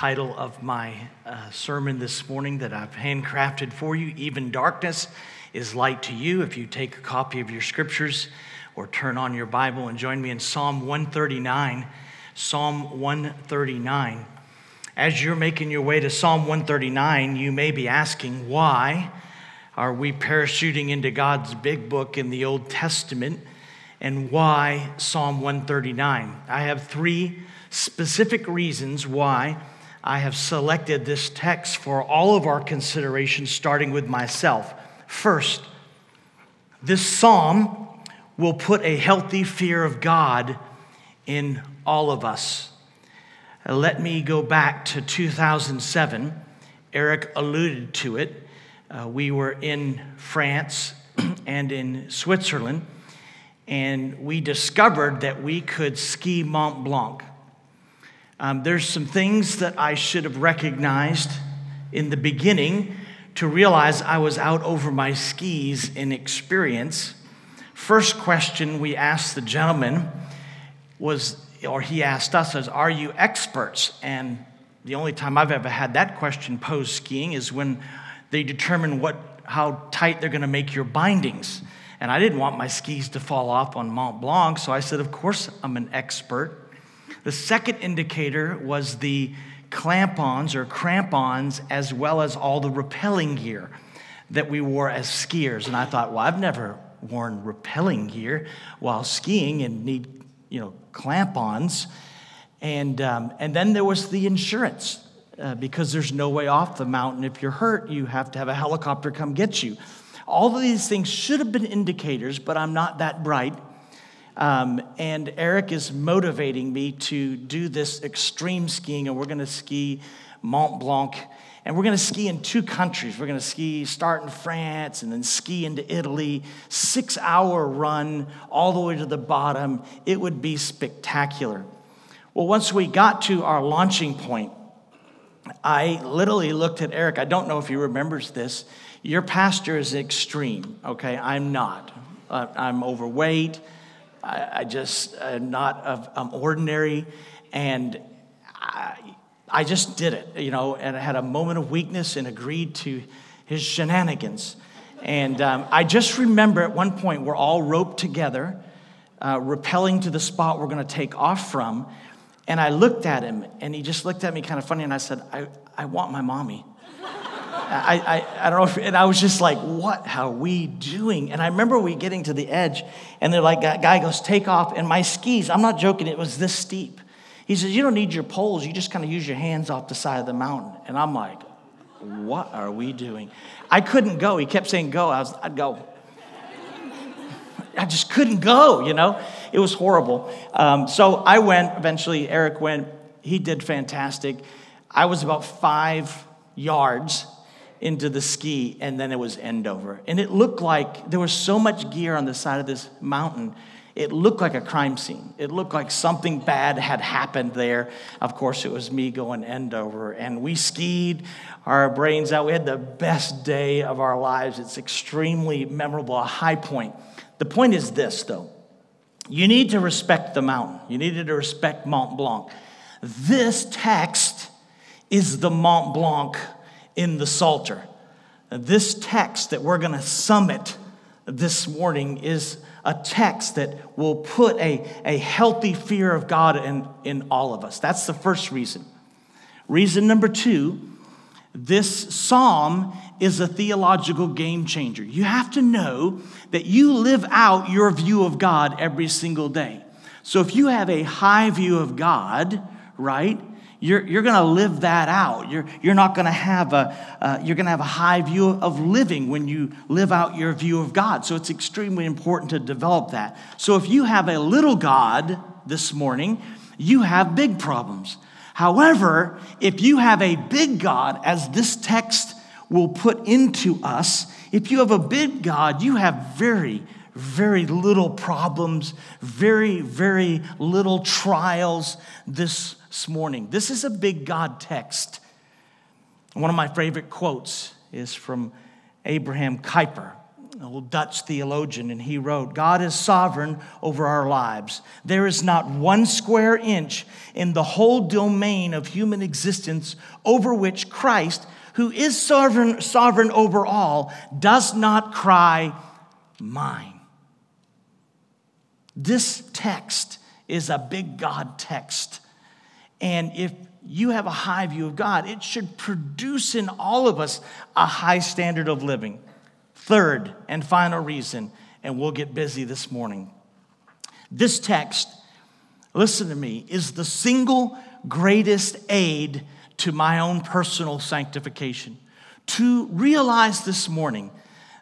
title of my uh, sermon this morning that I've handcrafted for you. Even darkness is light to you. If you take a copy of your scriptures or turn on your Bible and join me in Psalm 139. Psalm 139. As you're making your way to Psalm 139, you may be asking, why are we parachuting into God's big book in the Old Testament? And why Psalm 139? I have three specific reasons why I have selected this text for all of our consideration, starting with myself. First, this psalm will put a healthy fear of God in all of us. Uh, let me go back to 2007. Eric alluded to it. Uh, we were in France and in Switzerland, and we discovered that we could ski Mont Blanc. Um, there's some things that I should have recognized in the beginning to realize I was out over my skis in experience. First question we asked the gentleman was, or he asked us, is, Are you experts? And the only time I've ever had that question posed skiing is when they determine what, how tight they're going to make your bindings. And I didn't want my skis to fall off on Mont Blanc, so I said, Of course, I'm an expert. The second indicator was the clamp-ons or crampons as well as all the rappelling gear that we wore as skiers. And I thought, well, I've never worn rappelling gear while skiing and need, you know, clamp-ons. And, um, and then there was the insurance uh, because there's no way off the mountain. If you're hurt, you have to have a helicopter come get you. All of these things should have been indicators, but I'm not that bright. Um, and Eric is motivating me to do this extreme skiing, and we're going to ski Mont Blanc. And we're going to ski in two countries. We're going to ski, start in France, and then ski into Italy. Six hour run all the way to the bottom. It would be spectacular. Well, once we got to our launching point, I literally looked at Eric. I don't know if he remembers this. Your pastor is extreme, okay? I'm not. Uh, I'm overweight. I, I just am uh, not of I'm ordinary, and I, I just did it, you know. And I had a moment of weakness and agreed to his shenanigans. And um, I just remember at one point we're all roped together, uh, rappelling to the spot we're going to take off from. And I looked at him, and he just looked at me kind of funny, and I said, I, I want my mommy. I, I, I don't know, if, and I was just like, what are we doing? And I remember we getting to the edge, and they're like, guy goes, take off. And my skis, I'm not joking, it was this steep. He says, you don't need your poles, you just kind of use your hands off the side of the mountain. And I'm like, what are we doing? I couldn't go. He kept saying, go. I was, I'd go. I just couldn't go, you know? It was horrible. Um, so I went, eventually, Eric went. He did fantastic. I was about five yards into the ski, and then it was end over. And it looked like there was so much gear on the side of this mountain. It looked like a crime scene. It looked like something bad had happened there. Of course, it was me going end over. And we skied our brains out. We had the best day of our lives. It's extremely memorable, a high point. The point is this, though you need to respect the mountain, you needed to respect Mont Blanc. This text is the Mont Blanc in the Psalter. This text that we're going to summit this morning is a text that will put a, a healthy fear of God in, in all of us. That's the first reason. Reason number two this psalm is a theological game changer. You have to know that you live out your view of God every single day. So if you have a high view of God, right, you're, you're going to live that out. You're, you're not going to have a, uh, you're going to have a high view of living when you live out your view of God. So it's extremely important to develop that. So if you have a little God this morning, you have big problems. However, if you have a big God, as this text will put into us, if you have a big God, you have very, very little problems, very, very little trials this morning. This is a big God text. One of my favorite quotes is from Abraham Kuyper an old Dutch theologian, and he wrote God is sovereign over our lives. There is not one square inch in the whole domain of human existence over which Christ, who is sovereign, sovereign over all, does not cry, Mine. This text is a big God text. And if you have a high view of God, it should produce in all of us a high standard of living. Third and final reason, and we'll get busy this morning. This text, listen to me, is the single greatest aid to my own personal sanctification. To realize this morning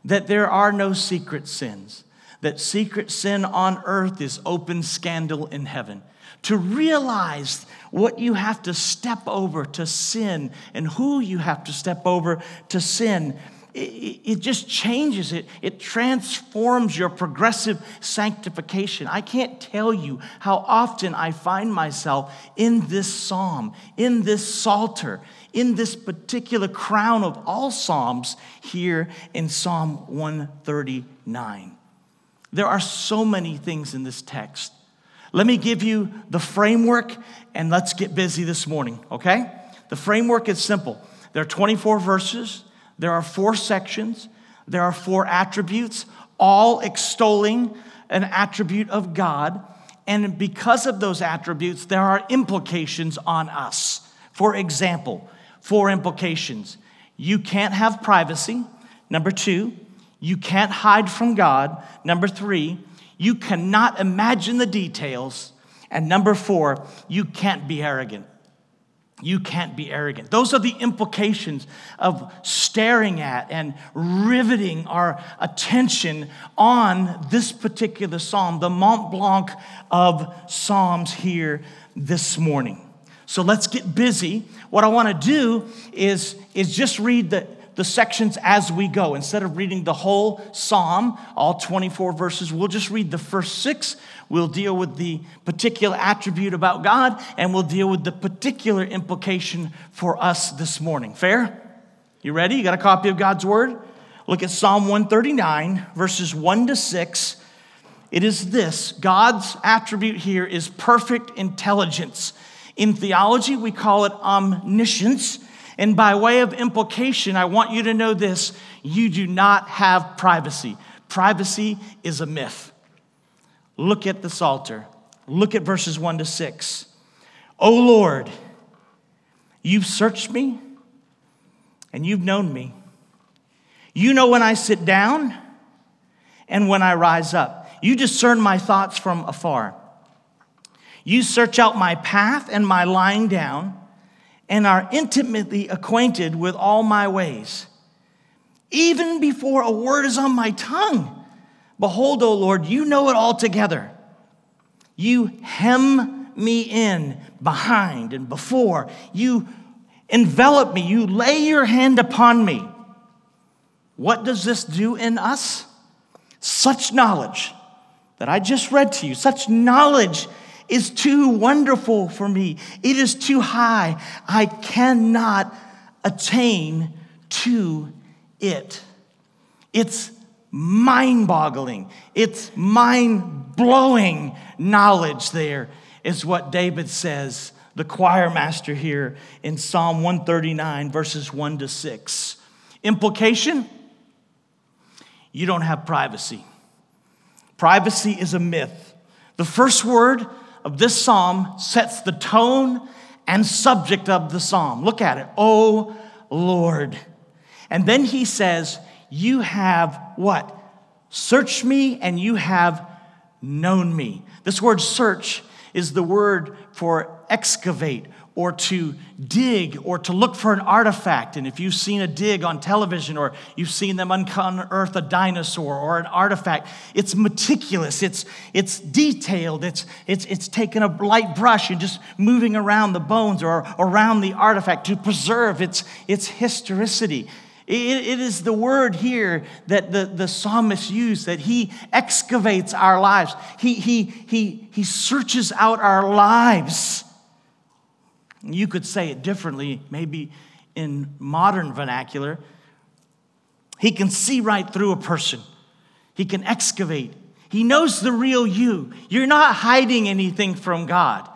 that there are no secret sins, that secret sin on earth is open scandal in heaven. To realize what you have to step over to sin and who you have to step over to sin it, just changes it. It transforms your progressive sanctification. I can't tell you how often I find myself in this psalm, in this psalter, in this particular crown of all psalms here in Psalm 139. There are so many things in this text. Let me give you the framework and let's get busy this morning, okay? The framework is simple. There are 24 verses. There are four sections, there are four attributes, all extolling an attribute of God. And because of those attributes, there are implications on us. For example, four implications you can't have privacy. Number two, you can't hide from God. Number three, you cannot imagine the details. And number four, you can't be arrogant. You can't be arrogant. Those are the implications of staring at and riveting our attention on this particular psalm, the Mont Blanc of Psalms here this morning. So let's get busy. What I want to do is, is just read the, the sections as we go. Instead of reading the whole psalm, all 24 verses, we'll just read the first six We'll deal with the particular attribute about God, and we'll deal with the particular implication for us this morning. Fair? You ready? You got a copy of God's Word? Look at Psalm 139, verses 1 to 6. It is this God's attribute here is perfect intelligence. In theology, we call it omniscience. And by way of implication, I want you to know this you do not have privacy. Privacy is a myth. Look at the Psalter. Look at verses 1 to 6. O Lord, you've searched me and you've known me. You know when I sit down and when I rise up. You discern my thoughts from afar. You search out my path and my lying down and are intimately acquainted with all my ways. Even before a word is on my tongue, Behold, O Lord, you know it all together. You hem me in behind and before. You envelop me. You lay your hand upon me. What does this do in us? Such knowledge that I just read to you, such knowledge is too wonderful for me. It is too high. I cannot attain to it. It's mind boggling, it's mind blowing knowledge there, is what David says, the choir master here in Psalm 139, verses 1 to 6. Implication you don't have privacy. Privacy is a myth. The first word of this psalm sets the tone and subject of the psalm. Look at it. Oh Lord. And then he says, you have what? Search me and you have known me. This word search is the word for excavate or to dig or to look for an artifact. And if you've seen a dig on television or you've seen them unearth a dinosaur or an artifact, it's meticulous, it's, it's detailed, it's, it's, it's taking a light brush and just moving around the bones or around the artifact to preserve its, its historicity. It, it is the word here that the, the psalmist used that he excavates our lives, he, he, he, he searches out our lives you could say it differently, maybe in modern vernacular. He can see right through a person, he can excavate. He knows the real you. You're not hiding anything from God.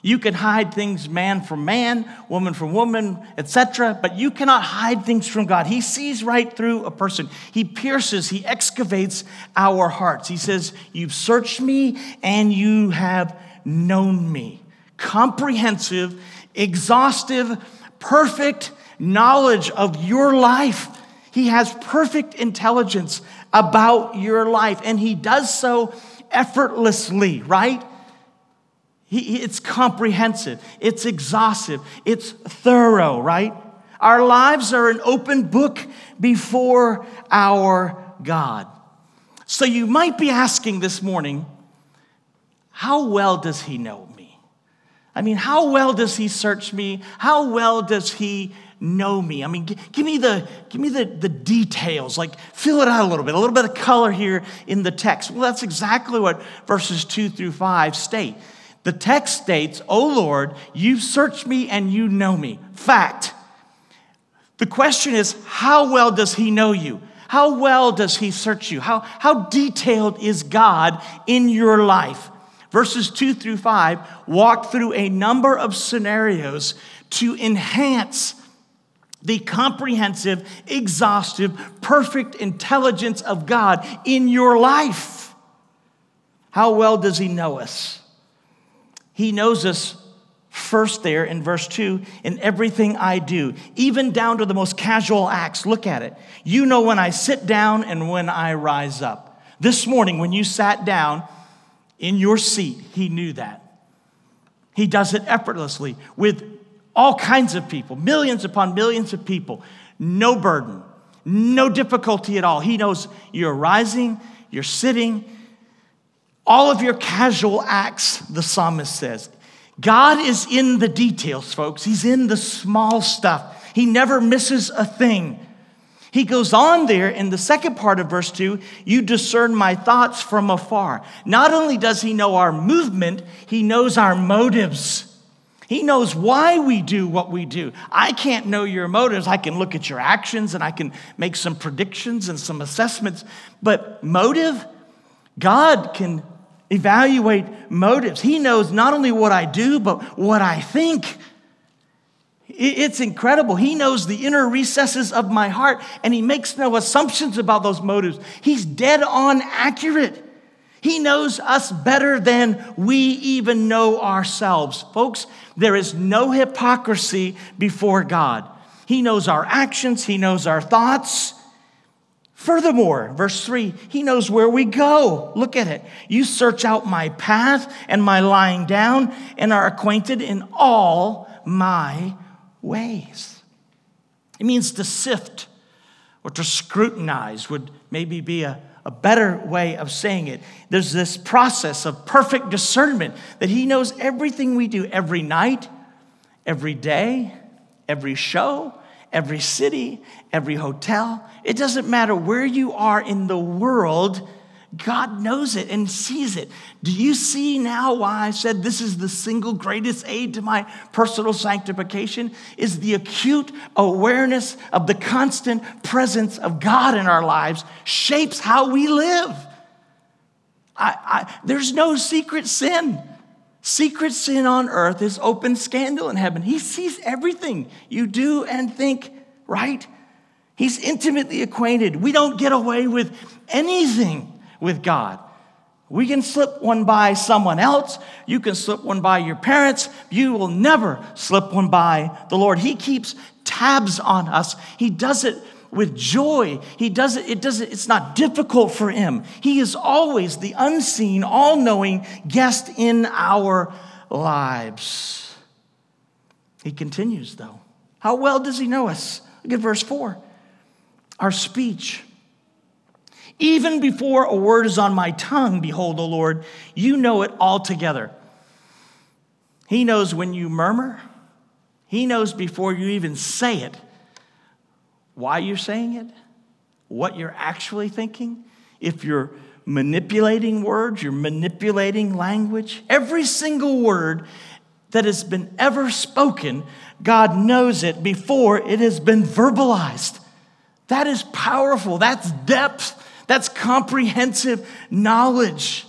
You can hide things man from man, woman from woman, etc., but you cannot hide things from God. He sees right through a person. He pierces, he excavates our hearts. He says, You've searched me and you have known me. Comprehensive exhaustive, perfect knowledge of your life. He has perfect intelligence about your life, and He does so effortlessly, right? He, it's comprehensive, it's exhaustive, it's thorough, right? Our lives are an open book before our God. So you might be asking this morning, how well does He know I mean, how well does he search me? How well does he know me? I mean, give me the give me the, the details, like fill it out a little bit, a little bit of color here in the text. Well, that's exactly what verses two through five state. The text states, Oh Lord, you've searched me and you know me. Fact. The question is, how well does he know you? How well does he search you? How, how detailed is God in your life? Verses 2 through 5 walk through a number of scenarios to enhance the comprehensive, exhaustive, perfect intelligence of God in your life. How well does He know us? He knows us first there in verse 2 in everything I do, even down to the most casual acts. Look at it. You know when I sit down and when I rise up. This morning, when you sat down, in your seat. He knew that. He does it effortlessly with all kinds of people, millions upon millions of people. No burden, no difficulty at all. He knows you're rising, you're sitting, all of your casual acts, the psalmist says. God is in the details, folks. He's in the small stuff. He never misses a thing. He goes on there in the second part of verse 2 you discern my thoughts from afar. Not only does he know our movement, he knows our motives. He knows why we do what we do. I can't know your motives. I can look at your actions and I can make some predictions and some assessments. But motive, God can evaluate motives. He knows not only what I do, but what I think. It's incredible. He knows the inner recesses of my heart and he makes no assumptions about those motives. He's dead on accurate. He knows us better than we even know ourselves. Folks, there is no hypocrisy before God. He knows our actions, He knows our thoughts. Furthermore, verse 3, He knows where we go. Look at it. You search out my path and my lying down and are acquainted in all my ways. It means to sift or to scrutinize, would maybe be a, a better way of saying it. There's this process of perfect discernment that He knows everything we do every night, every day, every show, every city, every hotel. It doesn't matter where you are in the world, God knows it and sees it. Do you see now why I said this is the single greatest aid to my personal sanctification? Is the acute awareness of the constant presence of God in our lives shapes how we live. I, I, there's no secret sin. Secret sin on earth is open scandal in heaven. He sees everything you do and think, right? He's intimately acquainted. We don't get away with anything with God. We can slip one by someone else. You can slip one by your parents. You will never slip one by the Lord. He keeps tabs on us. He does it with joy. He does it, it does it, it's not difficult for him. He is always the unseen, all-knowing guest in our lives. He continues though. How well does he know us? Look at verse 4. Our speech. Even before a word is on my tongue, behold, O Lord, you know it altogether. He knows when you murmur, He knows before you even say it why you're saying it, what you're actually thinking. If you're manipulating words, you're manipulating language. Every single word that has been ever spoken, God knows it before it has been verbalized. That is powerful. That's depth. That's comprehensive knowledge.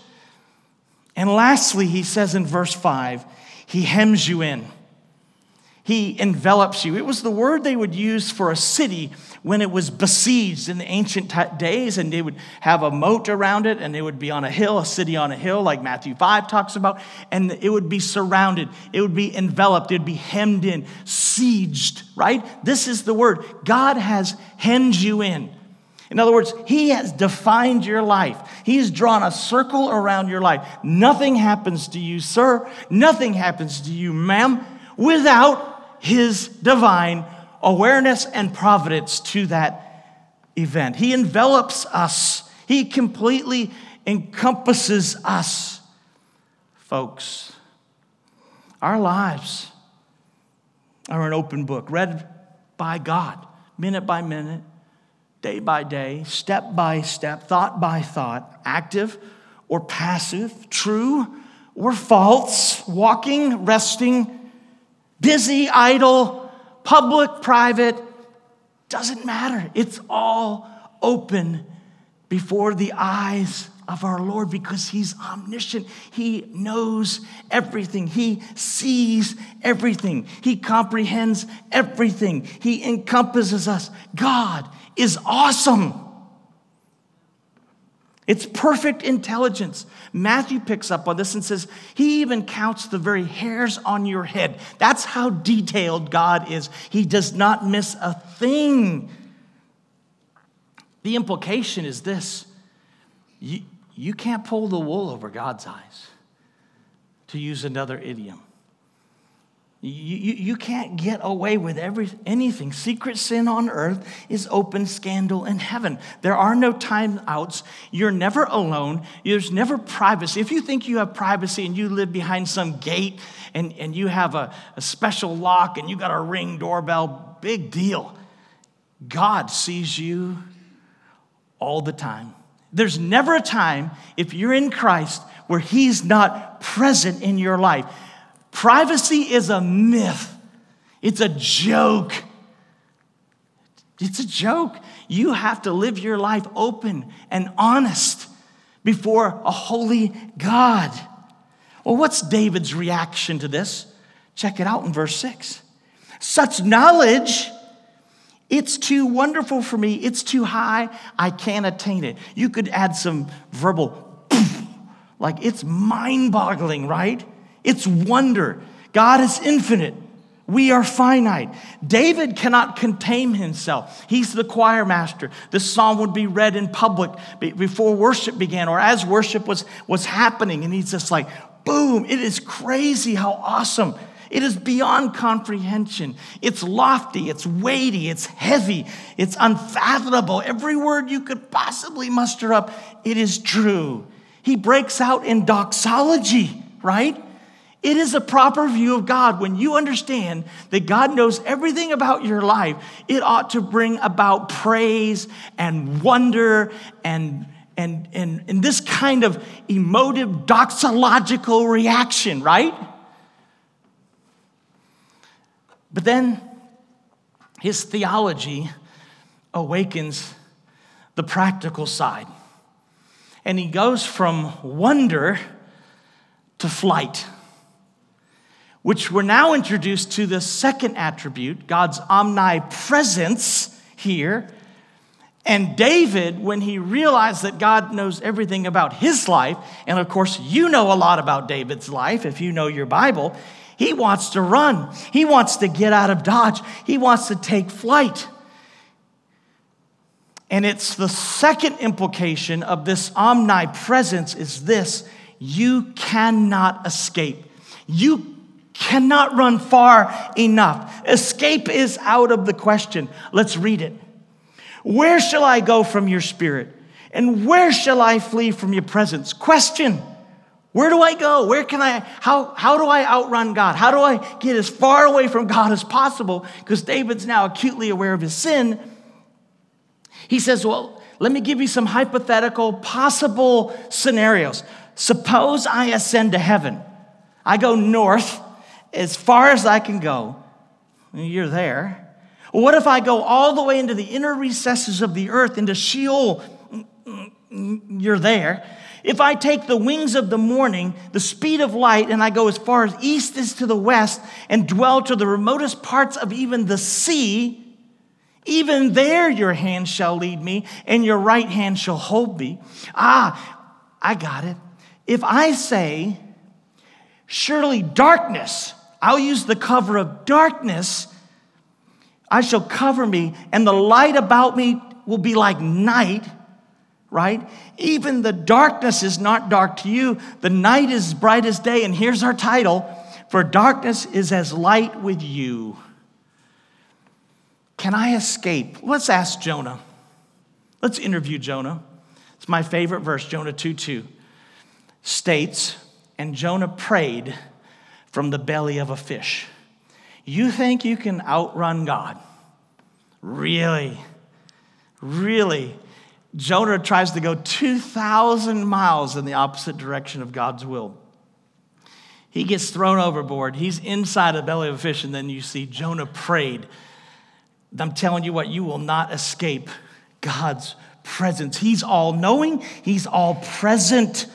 And lastly, he says in verse 5, he hems you in. He envelops you. It was the word they would use for a city when it was besieged in the ancient t- days, and they would have a moat around it, and it would be on a hill, a city on a hill, like Matthew 5 talks about, and it would be surrounded, it would be enveloped, it would be hemmed in, sieged, right? This is the word. God has hemmed you in. In other words, He has defined your life. He's drawn a circle around your life. Nothing happens to you, sir. Nothing happens to you, ma'am, without his divine awareness and providence to that event. He envelops us, he completely encompasses us. Folks, our lives are an open book, read by God, minute by minute, day by day, step by step, thought by thought, active or passive, true or false, walking, resting busy, idle, public, private, doesn't matter. It's all open before the eyes of our Lord because He's omniscient. He knows everything. He sees everything. He comprehends everything. He encompasses us. God is awesome. It's perfect intelligence. Matthew picks up on this and says, He even counts the very hairs on your head. That's how detailed God is. He does not miss a thing. The implication is this you, you can't pull the wool over God's eyes, to use another idiom. You, you, you, can't get away with every, anything. Secret sin on earth is open scandal in heaven. There are no timeouts. You're never alone. There's never privacy. If you think you have privacy and you live behind some gate and, and you have a, a special lock and you got a ring doorbell, big deal. God sees you all the time. There's never a time, if you're in Christ, where He's not present in your life. Privacy is a myth, it's a joke. It's a joke. You have to live your life open and honest before a holy God. Well, what's David's reaction to this? Check it out in verse 6. Such knowledge, it's too wonderful for me. It's too high. I can't attain it. You could add some verbal, like it's mind boggling, right? It's wonder. God is infinite. We are finite. David cannot contain himself. He's the choir master. This psalm would be read in public before worship began or as worship was, was happening. And he's just like, boom, it is crazy how awesome. It is beyond comprehension. It's lofty, it's weighty, it's heavy, it's unfathomable. Every word you could possibly muster up, it is true. He breaks out in doxology, right? It is a proper view of God. When you understand that God knows everything about your life, it ought to bring about praise and wonder and, and, and, and this kind of emotive, doxological reaction, right? But then his theology awakens the practical side. And he goes from wonder to flight which we're now introduced to the second attribute, God's omnipresence here. And David, when he realized that God knows everything about his life, and of course, you know a lot about David's life if you know your Bible, he wants to run. He wants to get out of Dodge. He wants to take flight. And it's the second implication of this omnipresence is this you cannot escape. You cannot run far enough. Escape is out of the question. Let's read it. Where shall I go from your spirit? And where shall I flee from your presence? Question. Where do I go? Where can I, how, how do I outrun God? How do I get as far away from God as possible? Because David's now acutely aware of his sin. He says, Well, let me give you some hypothetical, possible scenarios. Suppose I ascend to heaven. I go north as far as I can go. You're there. What if I go all the way into the inner recesses of the earth, into Sheol? You're there. If I take the wings of the morning, the speed of light, and I go as far as east as to the west and dwell to the remotest parts of even the sea, even there your hand shall lead me, and your right hand shall hold me. Ah, I got it. If I say, surely darkness, I'll use the cover of darkness, I shall cover me, and the light about me will be like night right? Even the darkness is not dark to you. The night is bright as day. And here's our title For darkness is as light with you. Can I escape? Let's ask Jonah. Let's interview Jonah. It's my favorite verse, Jonah 2 2 states, And Jonah prayed from the belly of a fish. You think you can outrun God? Really? Really? Jonah tries to go 2,000 miles in the opposite direction of God's will. He gets thrown overboard. He's inside the belly of a fish, and then you see Jonah prayed. I'm telling you what, you will not escape God's presence. He's all knowing, He's all present.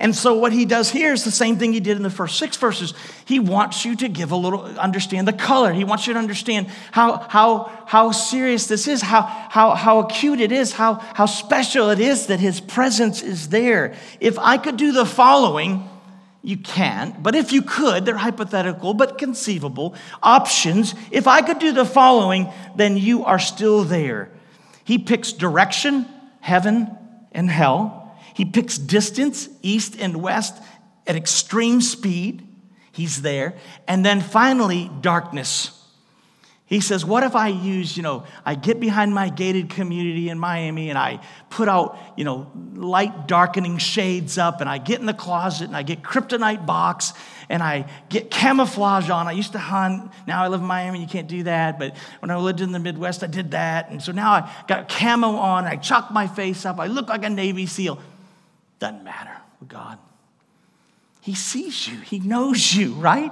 And so what he does here is the same thing he did in the first six verses. He wants you to give a little, understand the color. He wants you to understand how, how, how serious this is, how, how, how acute it is, how, how special it is that his presence is there. If I could do the following, you can't, but if you could, they're hypothetical but conceivable options. If I could do the following, then you are still there. He picks direction, heaven, and hell. He picks distance, east and west, at extreme speed. He's there. And then finally, darkness. He says, What if I use, you know, I get behind my gated community in Miami and I put out, you know, light darkening shades up and I get in the closet and I get kryptonite box and I get camouflage on. I used to hunt. Now I live in Miami, you can't do that. But when I lived in the Midwest, I did that. And so now I got camo on. I chalk my face up. I look like a Navy SEAL. Doesn't matter with God. He sees you, He knows you, right?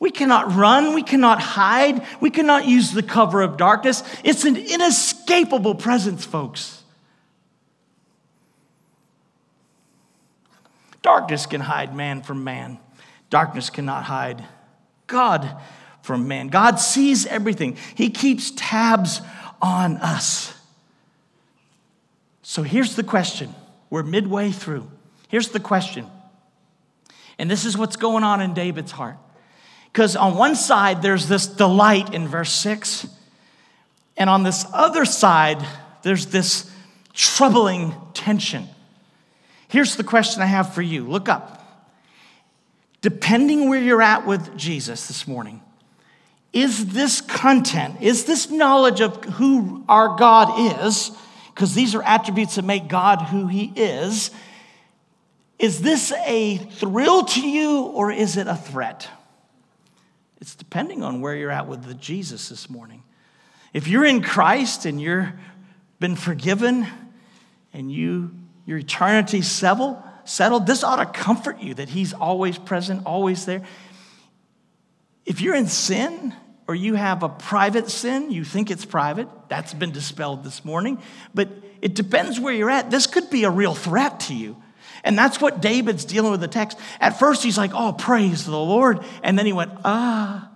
We cannot run, we cannot hide, we cannot use the cover of darkness. It's an inescapable presence, folks. Darkness can hide man from man, darkness cannot hide God from man. God sees everything, He keeps tabs on us. So here's the question we're midway through. Here's the question. And this is what's going on in David's heart. Because on one side, there's this delight in verse 6. And on this other side, there's this troubling tension. Here's the question I have for you look up. Depending where you're at with Jesus this morning, is this content, is this knowledge of who our God is, because these are attributes that make God who He is. Is this a thrill to you or is it a threat? It's depending on where you're at with the Jesus this morning. If you're in Christ and you've been forgiven and you your eternity settled, this ought to comfort you that He's always present, always there. If you're in sin or you have a private sin, you think it's private, that's been dispelled this morning, but it depends where you're at. This could be a real threat to you. And that's what David's dealing with the text. At first, he's like, oh, praise the Lord. And then he went, ah,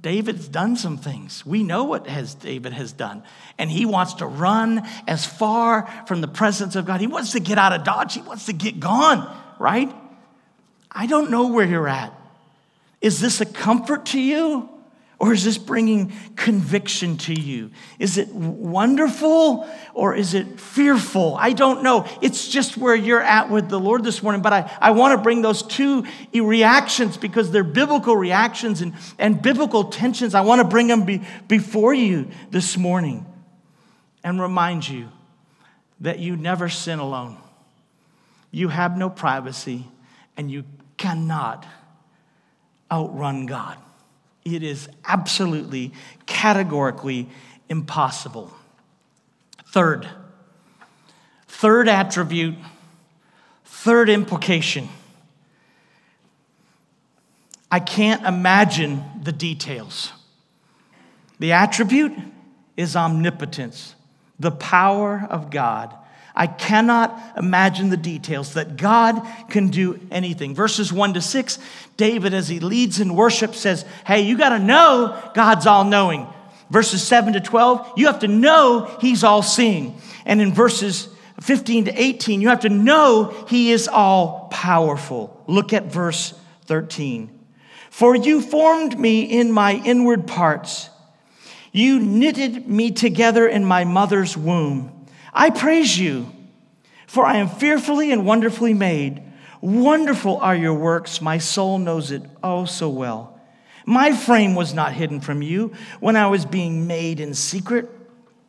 David's done some things. We know what has David has done. And he wants to run as far from the presence of God. He wants to get out of Dodge. He wants to get gone, right? I don't know where you're at. Is this a comfort to you? Or is this bringing conviction to you? Is it wonderful or is it fearful? I don't know. It's just where you're at with the Lord this morning. But I, I want to bring those two reactions because they're biblical reactions and, and biblical tensions. I want to bring them be, before you this morning and remind you that you never sin alone. You have no privacy and you cannot outrun God. It is absolutely, categorically impossible. Third, third attribute, third implication. I can't imagine the details. The attribute is omnipotence, the power of God I cannot imagine the details that God can do anything. Verses 1 to 6, David, as he leads in worship, says, Hey, you got to know God's all knowing. Verses 7 to 12, you have to know he's all seeing. And in verses 15 to 18, you have to know he is all powerful. Look at verse 13. For you formed me in my inward parts, you knitted me together in my mother's womb. I praise you, for I am fearfully and wonderfully made. Wonderful are your works. My soul knows it oh so well. My frame was not hidden from you when I was being made in secret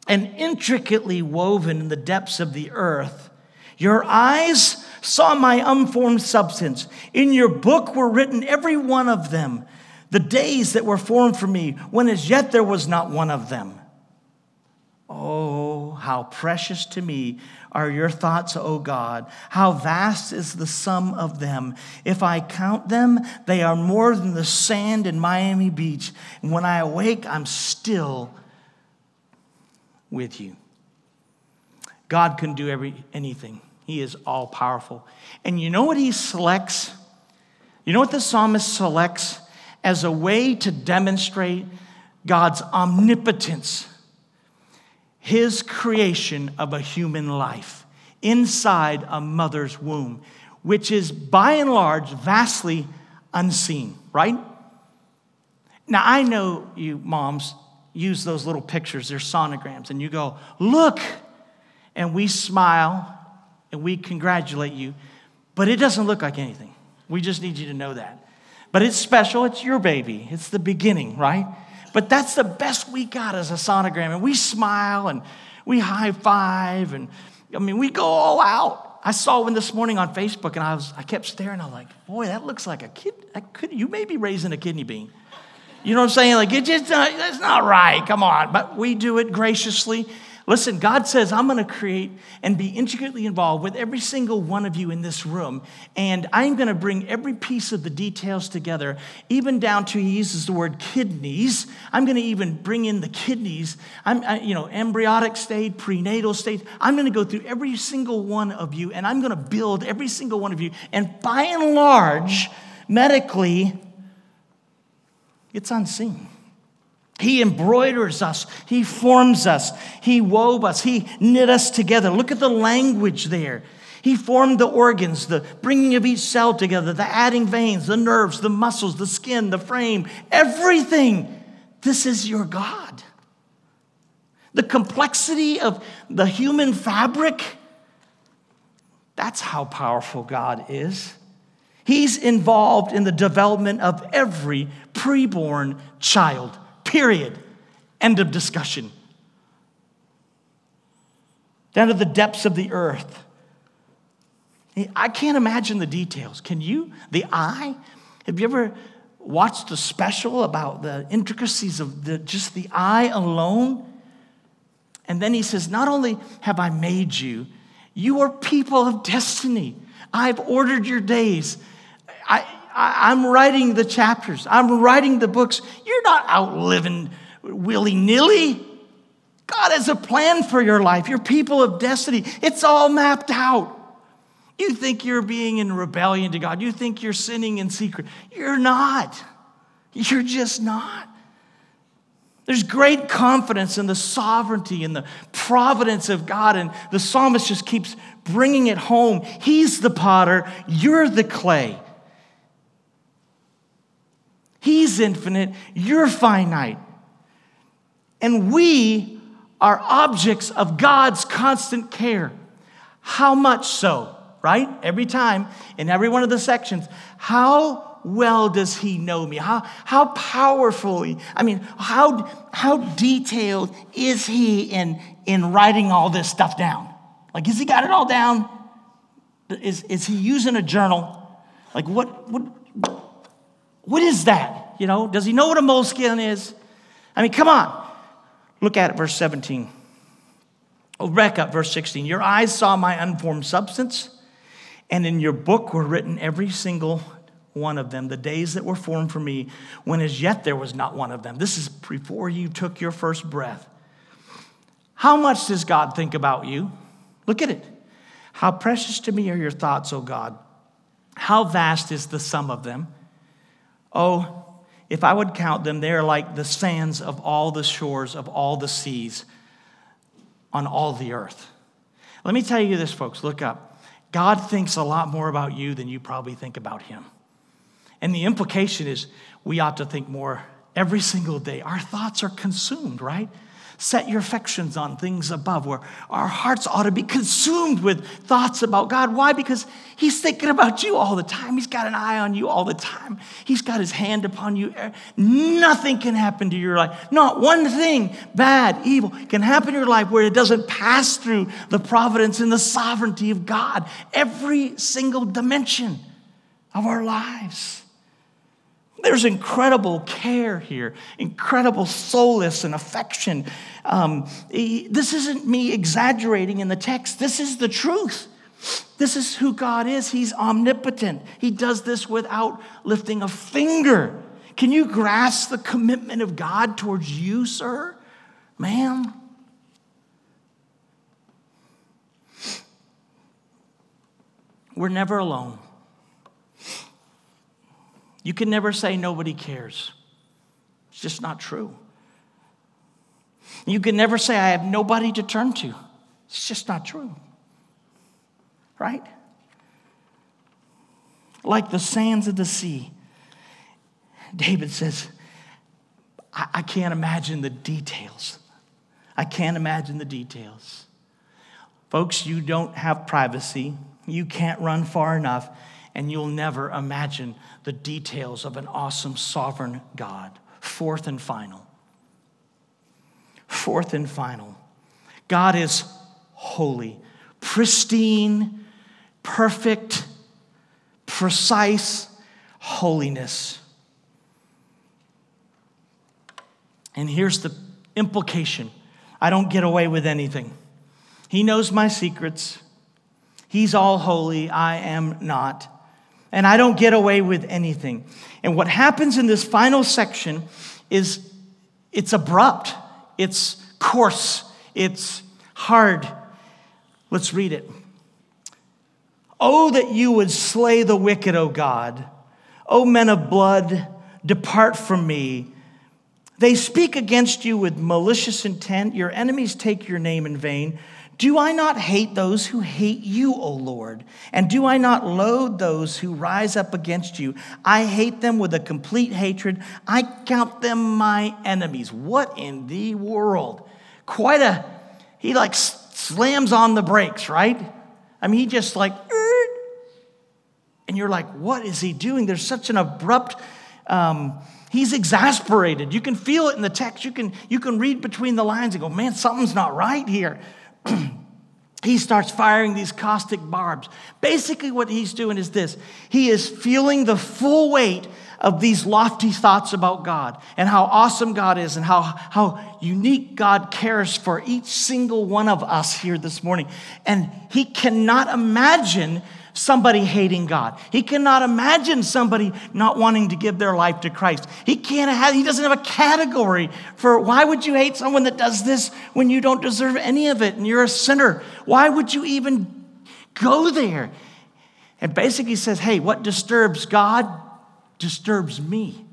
and intricately woven in the depths of the earth. Your eyes saw my unformed substance. In your book were written every one of them, the days that were formed for me, when as yet there was not one of them. Oh, how precious to me are your thoughts, O God. How vast is the sum of them. If I count them, they are more than the sand in Miami Beach. And when I awake, I'm still with you. God can do every, anything, He is all powerful. And you know what He selects? You know what the psalmist selects as a way to demonstrate God's omnipotence? His creation of a human life inside a mother's womb, which is by and large vastly unseen, right? Now, I know you moms use those little pictures, they're sonograms, and you go, look, and we smile and we congratulate you, but it doesn't look like anything. We just need you to know that. But it's special, it's your baby, it's the beginning, right? But that's the best we got as a sonogram. And we smile and we high five. And I mean, we go all out. I saw one this morning on Facebook and I, was, I kept staring. I was like, boy, that looks like a kid. I Could, you may be raising a kidney bean. You know what I'm saying? Like, it just, uh, that's not right. Come on. But we do it graciously Listen, God says, I'm going to create and be intricately involved with every single one of you in this room. And I'm going to bring every piece of the details together, even down to, he uses the word kidneys. I'm going to even bring in the kidneys. I'm, I, you know, embryonic state, prenatal state. I'm going to go through every single one of you, and I'm going to build every single one of you. And by and large, medically, it's unseen. He embroiders us. He forms us. He wove us. He knit us together. Look at the language there. He formed the organs, the bringing of each cell together, the adding veins, the nerves, the muscles, the skin, the frame, everything. This is your God. The complexity of the human fabric, that's how powerful God is. He's involved in the development of every preborn child. Period. End of discussion. Down to the depths of the earth. I can't imagine the details. Can you? The eye? Have you ever watched a special about the intricacies of the, just the eye alone? And then he says, Not only have I made you, you are people of destiny. I've ordered your days. I, I, am writing the chapters, I'm writing the books. You're not out living willy nilly. God has a plan for your life. You're people of destiny. It's all mapped out. You think you're being in rebellion to God. You think you're sinning in secret. You're not. You're just not. There's great confidence in the sovereignty and the providence of God, and the psalmist just keeps bringing it home. He's the potter, you're the clay. He's infinite, you're finite. And we are objects of God's constant care. How much so, right? Every time in every one of the sections, how well does he know me? How, how powerfully, I mean, how, how detailed is he in, in writing all this stuff down? Like, has he got it all down? Is, is he using a journal? Like, what, what, what is that? You know, does he know what a Moleskine is? I mean, come on. Look at it, verse 17. Oh, back up, verse 16. Your eyes saw my unformed substance, and in your book were written every single one of them, the days that were formed for me, when as yet there was not one of them. This is before you took your first breath. How much does God think about you? Look at it. How precious to me are your thoughts, O God. How vast is the sum of them? Oh, if I would count them, they are like the sands of all the shores of all the seas on all the earth. Let me tell you this, folks. Look up. God thinks a lot more about you than you probably think about Him. And the implication is we ought to think more every single day. Our thoughts are consumed, right? Set your affections on things above, where our hearts ought to be consumed with thoughts about God. Why? Because He's thinking about you all the time. He's got an eye on you all the time. He's got His hand upon you. Er, nothing can happen to your life. Not one thing, bad, evil, can happen in your life where it doesn't pass through the providence and the sovereignty of God. Every single dimension of our lives. There's incredible care here, incredible solace and affection. Um, this isn't me exaggerating in the text, this is the truth. This is who God is. He's omnipotent. He does this without lifting a finger. Can you grasp the commitment of God towards you, sir? Ma'am? We're never alone. You can never say nobody cares. It's just not true. You can never say I have nobody to turn to. It's just not true. Right? Like the sands of the sea. David says, I, I can't imagine the details. I can't imagine the details. Folks, you don't have privacy. You can't run far enough and you'll never imagine the details of an awesome sovereign God. Fourth and final. Fourth and final. God is holy, pristine, perfect, precise holiness. And here's the implication I don't get away with anything. He knows my secrets. He's all holy. I am not and I don't get away with anything. And what happens in this final section is it's abrupt, it's coarse, it's hard. Let's read it. Oh, that you would slay the wicked, O God. O men of blood, depart from me. They speak against you with malicious intent. Your enemies take your name in vain. Do I not hate those who hate you, O Lord? And do I not loathe those who rise up against you? I hate them with a complete hatred. I count them my enemies. What in the world? Quite a, he like slams on the brakes, right? I mean, he just like, and you're like, what is he doing? There's such an abrupt, um, he's exasperated. You can feel it in the text. You can, you can read between the lines and go, man, something's not right here. he starts firing these caustic barbs. Basically, what he's doing is this he is feeling the full weight of these lofty thoughts about God and how awesome God is and how, how unique God cares for each single one of us here this morning. And he cannot imagine somebody hating God. He cannot imagine somebody not wanting to give their life to Christ. He can't have, he doesn't have a category for why would you hate someone that does this when you don't deserve any of it and you're a sinner? Why would you even go there? And basically says, hey, what disturbs God disturbs me.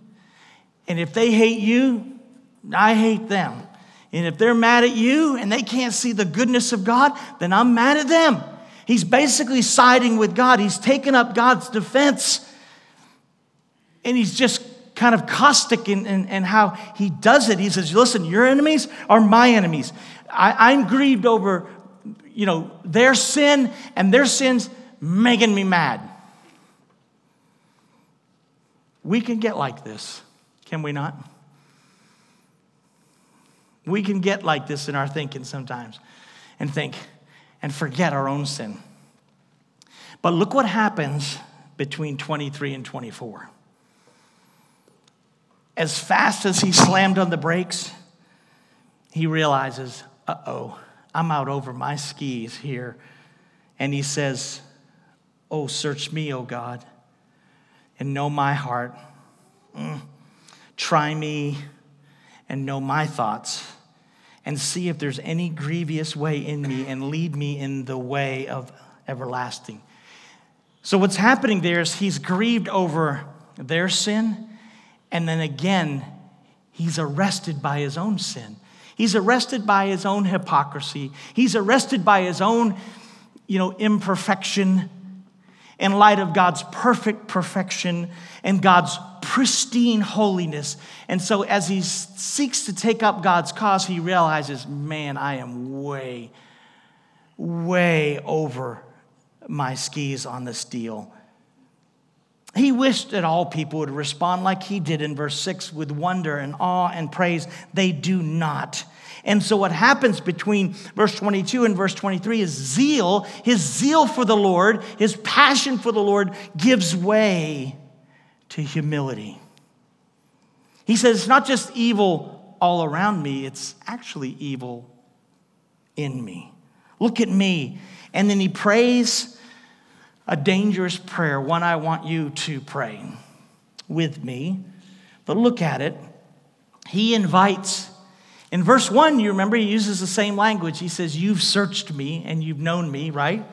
And if they hate you, I hate them. And if they're mad at you and they can't see the goodness of God, then I'm mad at them. He's basically siding with God. He's taken up God's defense and he's just kind of caustic in, in, in, how he does it. He says, Listen, your enemies are my enemies. I, I'm grieved over, you know, their sin and their sins making me mad. We can get like this, can we not? We can get like this in our thinking sometimes and think and forget our own sin. But look what happens between 23 and 24. As fast as he slammed on the brakes, he realizes, uh oh, I'm out over my skis here. And he says, Oh, search me, O God, and know my heart. Mm. Try me and know my thoughts, and see if there's any grievous way in me, and lead me in the way of everlasting. So, what's happening there is he's grieved over their sin, and then again, he's arrested by his own sin. He's arrested by his own hypocrisy. He's arrested by his own, you know, imperfection in light of God's perfect perfection and God's pristine holiness. And so, as he seeks to take up God's cause, he realizes, man, I am way, way over my skis on this deal. He wished that all people would respond like he did in verse 6 with wonder and awe and praise. They do not. And so, what happens between verse 22 and verse 23 is zeal. His zeal for the Lord, his passion for the Lord, gives way to humility. He says, It's not just evil all around me, it's actually evil in me. Look at me. And then he prays a dangerous prayer, one I want you to pray with me. But look at it. He invites in verse 1, you remember, he uses the same language. He says, You've searched me and you've known me, right?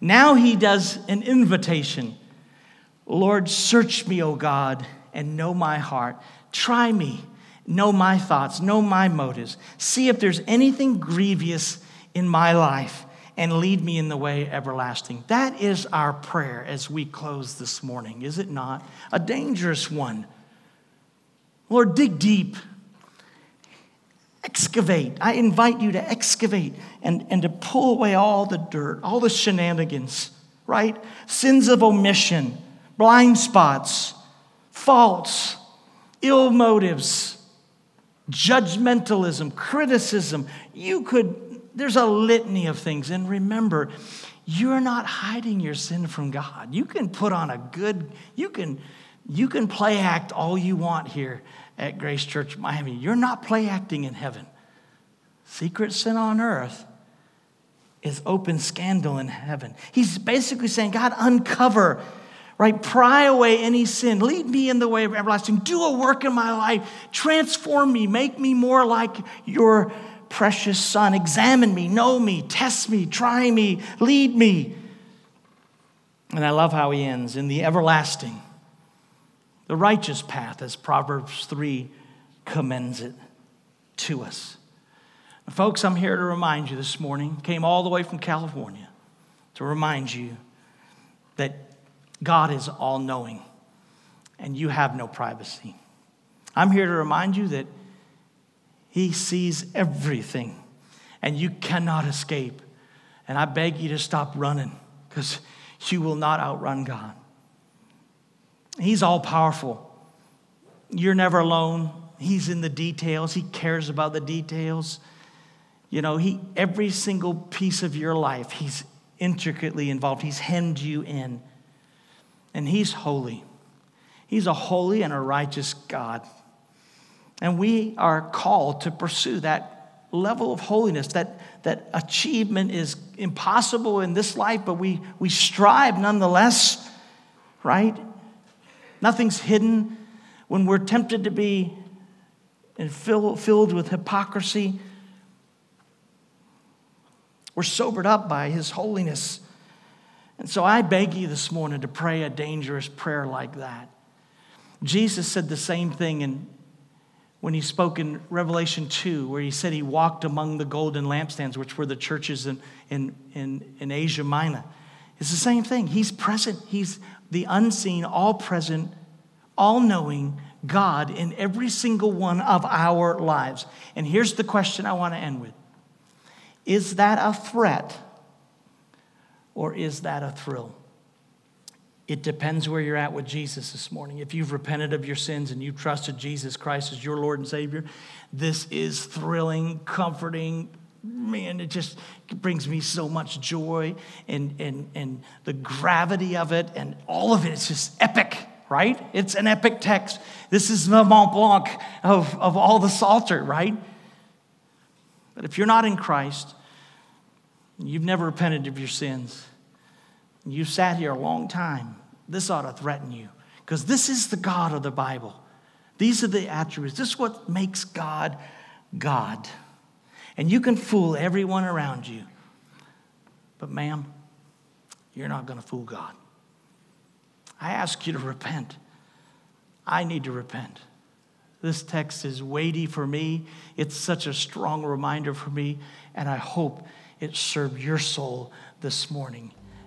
Now he does an invitation Lord, search me, O God, and know my heart. Try me, know my thoughts, know my motives. See if there's anything grievous in my life and lead me in the way everlasting. That is our prayer as we close this morning, is it not? A dangerous one. Lord, dig deep excavate. I invite you to excavate and, and to pull away all the dirt, all the shenanigans, right? Sins of omission, blind spots, faults, ill motives, judgmentalism, criticism. You could, there's a litany of things. And remember, you're not hiding your sin from God. You can put on a good, you can, you can play act all you want here at Grace Church Miami. You're not play acting in heaven. Secret sin on earth is open scandal in heaven. He's basically saying, God, uncover, right? Pry away any sin. Lead me in the way of everlasting. Do a work in my life. Transform me. Make me more like your precious son. Examine me, know me, test me, try me, lead me. And I love how he ends in the everlasting the righteous path, as Proverbs 3 commends it to us. Folks, I'm here to remind you this morning, came all the way from California to remind you that God is all knowing and you have no privacy. I'm here to remind you that He sees everything and you cannot escape. And I beg you to stop running because you will not outrun God. He's all powerful. You're never alone. He's in the details. He cares about the details. You know, he every single piece of your life, he's intricately involved. He's hemmed you in. And he's holy. He's a holy and a righteous God. And we are called to pursue that level of holiness. That, that achievement is impossible in this life, but we, we strive nonetheless, right? Nothing's hidden. When we're tempted to be filled with hypocrisy, we're sobered up by His holiness. And so I beg you this morning to pray a dangerous prayer like that. Jesus said the same thing in, when he spoke in Revelation 2, where he said he walked among the golden lampstands, which were the churches in, in, in, in Asia Minor. It's the same thing. He's present, He's the unseen, all present, all knowing God in every single one of our lives. And here's the question I want to end with Is that a threat or is that a thrill? It depends where you're at with Jesus this morning. If you've repented of your sins and you've trusted Jesus Christ as your Lord and Savior, this is thrilling, comforting. Man, it just brings me so much joy and, and, and the gravity of it and all of it. It's just epic, right? It's an epic text. This is the Mont Blanc of, of all the Psalter, right? But if you're not in Christ, you've never repented of your sins, You've sat here a long time. This ought to threaten you because this is the God of the Bible. These are the attributes. This is what makes God God. And you can fool everyone around you. But, ma'am, you're not going to fool God. I ask you to repent. I need to repent. This text is weighty for me. It's such a strong reminder for me, and I hope it served your soul this morning